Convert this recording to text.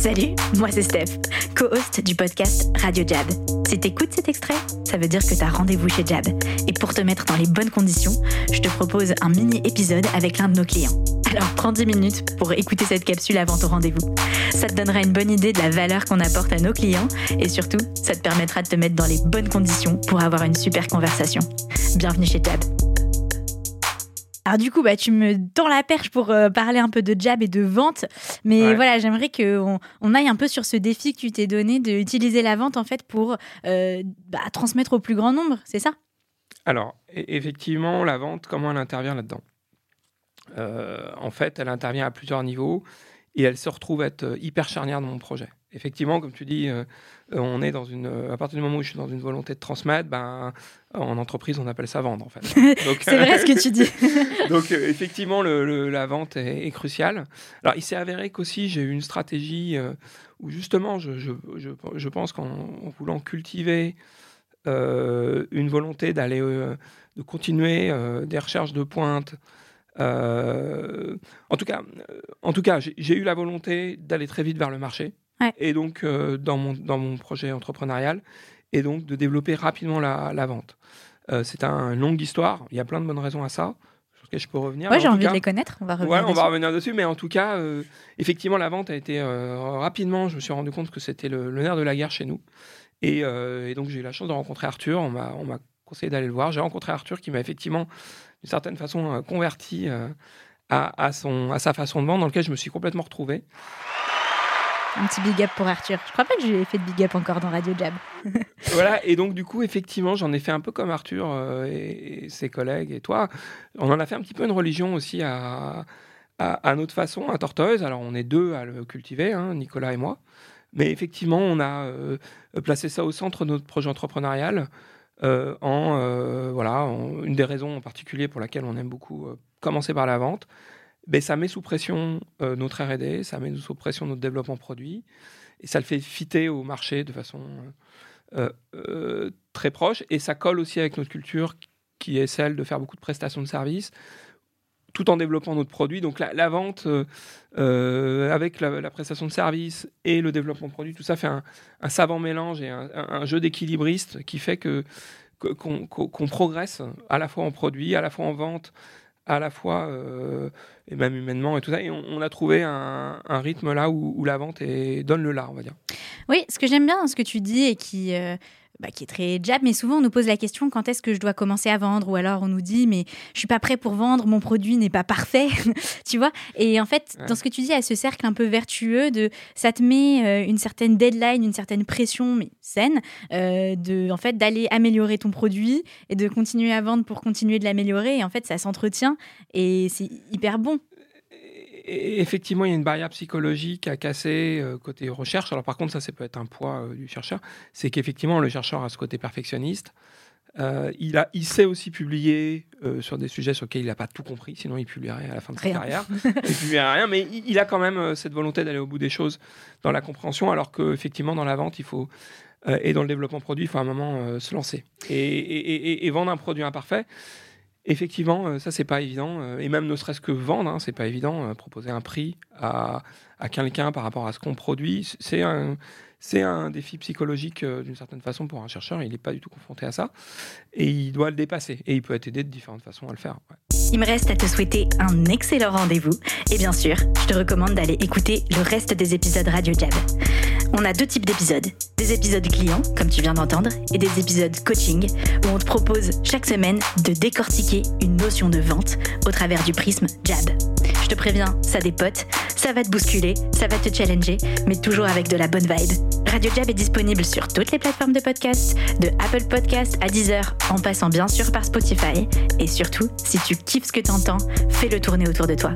Salut, moi c'est Steph, co-host du podcast Radio Jab. Si t'écoutes cet extrait, ça veut dire que t'as rendez-vous chez Jab. Et pour te mettre dans les bonnes conditions, je te propose un mini-épisode avec l'un de nos clients. Alors prends 10 minutes pour écouter cette capsule avant ton rendez-vous. Ça te donnera une bonne idée de la valeur qu'on apporte à nos clients et surtout, ça te permettra de te mettre dans les bonnes conditions pour avoir une super conversation. Bienvenue chez Jab. Alors du coup, bah, tu me tends la perche pour euh, parler un peu de jab et de vente. Mais Ouais. voilà, j'aimerais qu'on on aille un peu sur ce défi que tu t'es donné d'utiliser la vente en fait pour euh, bah, transmettre au plus grand nombre, c'est ça? Alors, e- effectivement, la vente, comment elle intervient là-dedans? Euh, En fait, elle intervient à plusieurs niveaux et elle se retrouve être hyper charnière dans mon projet. Effectivement, comme tu dis, euh, euh, on est dans une. euh, À partir du moment où je suis dans une volonté de transmettre, ben, en entreprise, on appelle ça vendre, en fait. C'est vrai ce que tu dis. Donc euh, effectivement, le- le- la vente est, est cruciale. Alors il s'est avéré qu'aussi j'ai eu une stratégie où justement, je, je- je- je pense qu'en en voulant cultiver une volonté d'aller, de continuer des recherches de pointe. en tout cas, en tout cas, j'ai eu la volonté d'aller très vite vers le marché, Ouais. et donc euh, dans mon dans mon projet entrepreneurial, et donc de développer rapidement la, la vente. Euh, c'est un- une longue histoire. Il y a plein de bonnes raisons à ça, sur lesquelles je peux revenir. Ouais, j'ai envie cas- de les connaître. On va revenir. Ouais, on va dessus. revenir dessus, mais en tout cas, euh, effectivement, la vente a été rapidement. Je me suis rendu compte que c'était le, le nerf de la guerre chez nous. Et, et donc, j'ai eu la chance de rencontrer Arthur. On m'a on m'a conseillé d'aller le voir. J'ai rencontré Arthur qui m'a effectivement, d'une certaine façon, converti à, à son, à sa façon de vendre, dans lequel je me suis complètement retrouvé. Un petit big up pour Arthur. Je crois pas que j'ai fait de big up encore dans Radio Jab. voilà, et donc du coup, effectivement, j'en ai fait un peu comme Arthur euh, et, ses collègues et toi. On en a fait un petit peu une religion aussi à, notre façon, à Tortoise. Alors, on est deux à le cultiver, hein, Nicolas et moi. Mais effectivement, on a euh, placé ça au centre de notre projet entrepreneurial. euh, en voilà, une des raisons en particulier pour laquelle on aime beaucoup commencer par la vente, ben, ça met sous pression euh, notre R&D, ça met sous pression notre développement produit, et ça le fait fitter au marché de façon euh, euh, très proche, et ça colle aussi avec notre culture qui est celle de faire beaucoup de prestations de services, tout en développant notre produit. Donc la, vente avec la, prestation de service et le développement produit, tout ça fait un, savant mélange et un, jeu d'équilibriste qui fait que qu'on progresse à la fois en produit, à la fois en vente, à la fois euh, et même humainement et tout ça. Et on, a trouvé un, rythme là où, la vente donne le là, on va dire. Oui, ce que j'aime bien ce que tu dis et qui, euh, bah, qui est très jab, mais souvent on nous pose la question quand est-ce que je dois commencer à vendre? Ou alors on nous dit mais je suis pas prêt pour vendre, mon produit n'est pas parfait, tu vois? Et en fait, Ouais. dans ce que tu dis, a ce cercle un peu vertueux de ça te met euh, une certaine deadline, une certaine pression, mais saine, euh, de en fait d'aller améliorer ton produit et de continuer à vendre pour continuer de l'améliorer. Et en fait, ça s'entretient et c'est hyper bon. Effectivement, il y a une barrière psychologique à casser euh, côté recherche. Alors par contre, ça, ça peut être un poids euh, du chercheur. C'est qu'effectivement, le chercheur a ce côté perfectionniste. Euh, il, a, il sait aussi publier sur des sujets sur lesquels il n'a pas tout compris, sinon il publierait à la fin de sa carrière. il publierait rien, mais il, il a quand même cette volonté d'aller au bout des choses dans la compréhension, alors qu'effectivement, dans la vente, il faut, et dans le développement produit, il faut à un moment se lancer. Et, et- et- et vendre un produit imparfait, effectivement, euh, ça, c'est pas évident. euh, et même ne serait-ce que vendre, hein, c'est pas évident. euh, proposer un prix à, à quelqu'un par rapport à ce qu'on produit, c'est un, c'est un défi psychologique d'une certaine façon pour un chercheur. Il n'est pas du tout confronté à ça. Et il doit le dépasser. Et il peut être aidé de différentes façons à le faire. Il me reste à te souhaiter un excellent rendez-vous. Et bien sûr, je te recommande d'aller écouter le reste des épisodes Radio Jab. On a deux types d'épisodes. Des épisodes clients, comme tu viens d'entendre, et des épisodes coaching, où on te propose chaque semaine de décortiquer une notion de vente au travers du prisme Jab. Je te préviens, ça dépote, ça va te bousculer, ça va te challenger, mais toujours avec de la bonne vibe. Radio Jab est disponible sur toutes les plateformes de podcast, de Apple Podcast à Deezer, en passant bien sûr par Spotify. Et surtout, si tu kiffes ce que t'entends, fais-le tourner autour de toi.